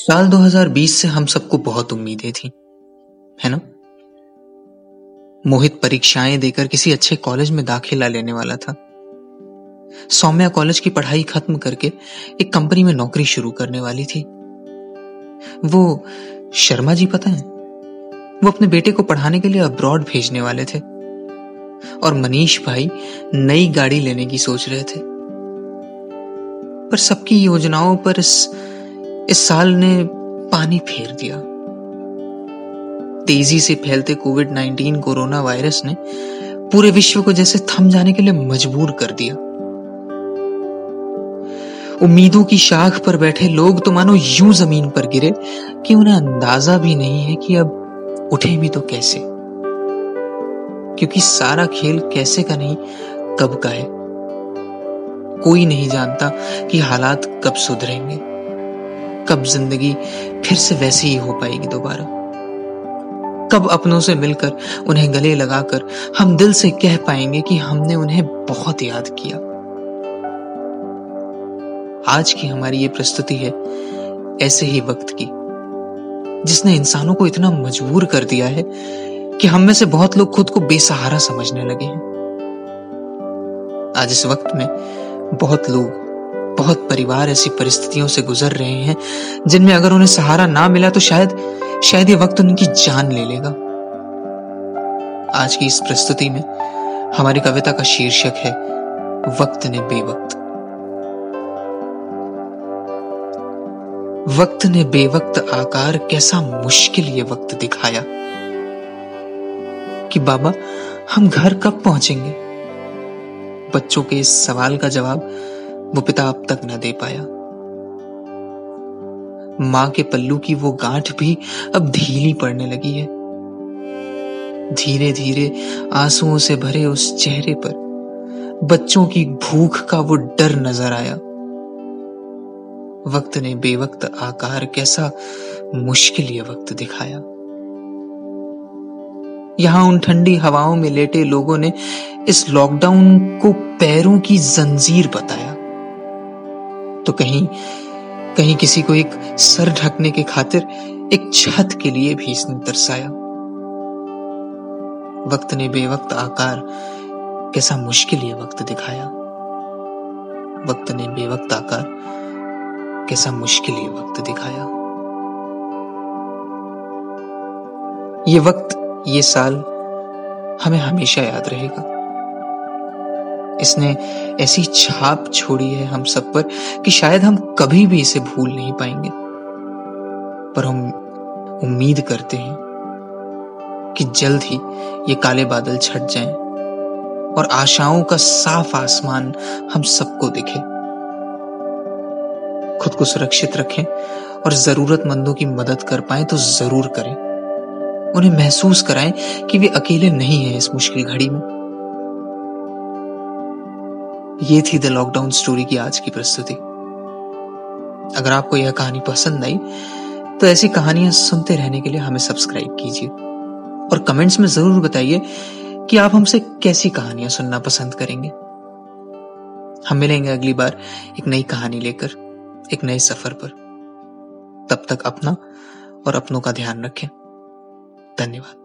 साल 2020 से हम सबको बहुत उम्मीदें थी, है ना? मोहित परीक्षाएँ देकर किसी अच्छे कॉलेज में दाखिला लेने वाला था। सौम्या कॉलेज की पढ़ाई खत्म करके एक कंपनी में नौकरी शुरू करने वाली थी। वो शर्मा जी, पता है? वो अपने बेटे को पढ़ाने के लिए अब्रॉड भेजने वाले थे। और मनीष भाई नई गाड़ी लेने की सोच रहे थे। पर सबकी योजनाओं पर इस इस साल ने पानी फेर दिया। तेज़ी से फैलते कोविड 19 कोरोना वायरस ने पूरे विश्व को जैसे थम जाने के लिए मजबूर कर दिया। उम्मीदों की शाख पर बैठे लोग तो मानो यूँ ज़मीन पर गिरे कि उन्हें अंदाज़ा भी नहीं है कि अब उठे भी तो कैसे। क्योंकि सारा खेल कैसे का नहीं, कब का है? कोई नहीं जानता कि हालात कब सुधरेंगे। कब ज़िंदगी फिर से वैसी ही हो पाएगी दोबारा? कब अपनों से मिलकर उन्हें गले लगाकर हम दिल से कह पाएँगे कि हमने उन्हें बहुत याद किया? आज की हमारी ये प्रस्तुति है ऐसे ही वक्त की, जिसने इंसानों को इतना मजबूर कर दिया है कि हम में से बहुत लोग खुद को बेसहारा समझने लगे हैं। आज इस वक्त में बहुत लोग बहुत परिवार ऐसी परिस्थितियों से गुजर रहे हैं, जिनमें अगर उन्हें सहारा ना मिला तो शायद शायद ये वक्त उनकी जान ले लेगा। आज की इस प्रस्तुति में हमारी कविता का शीर्षक है, वक्त ने बेवक्त। वक्त ने बेवक्त आकार कैसा मुश्किल ये वक्त दिखाया कि बाबा, हम घर कब पहुँचेंगे? बच्चों के इस सवाल का जवाब वो पिता अब तक न दे पाया। माँ के पल्लू की वो गांठ भी अब ढीली पड़ने लगी है। धीरे धीरे आंसुओं से भरे उस चेहरे पर बच्चों की भूख का वो डर नज़र आया। वक्त ने बेवक्त आकार कैसा मुश्किल ये वक्त दिखाया। यहाँ उन ठंडी हवाओं में लेटे लोगों ने इस लॉकडाउन को पैरों की जंजीर बताया। तो कहीं कहीं किसी को एक सर ढकने के खातिर एक छत के लिए भी इसने तरसाया। वक्त ने बेवक्त आकार कैसा मुश्किल ये वक्त दिखाया। वक्त ने बेवक्त आकार कैसा मुश्किल ये वक्त दिखाया। ये वक्त, ये साल हमें हमेशा याद रहेगा। इसने ऐसी छाप छोड़ी है हम सब पर कि शायद हम कभी भी इसे भूल नहीं पाएँगे। पर हम उम्मीद करते हैं कि जल्द ही ये काले बादल छट जाएँ और आशाओं का साफ़ आसमान हम सबको दिखे। खुद को सुरक्षित रखें और जरूरतमंदों की मदद कर पाए तो ज़रूर करें। उन्हें महसूस कराएँ कि वे अकेले नहीं हैं इस मुश्किल घड़ी में। ये थी द लॉकडाउन स्टोरी की आज की प्रस्तुति। अगर आपको यह कहानी पसंद आई तो ऐसी कहानियाँ सुनते रहने के लिए हमें सब्सक्राइब कीजिए। और कमेंट्स में ज़रूर बताइए कि आप हमसे कैसी कहानियाँ सुनना पसंद करेंगे। हम मिलेंगे अगली बार एक नई कहानी लेकर, एक नए सफ़र पर। तब तक अपना और अपनों का ध्यान रखें। धन्यवाद।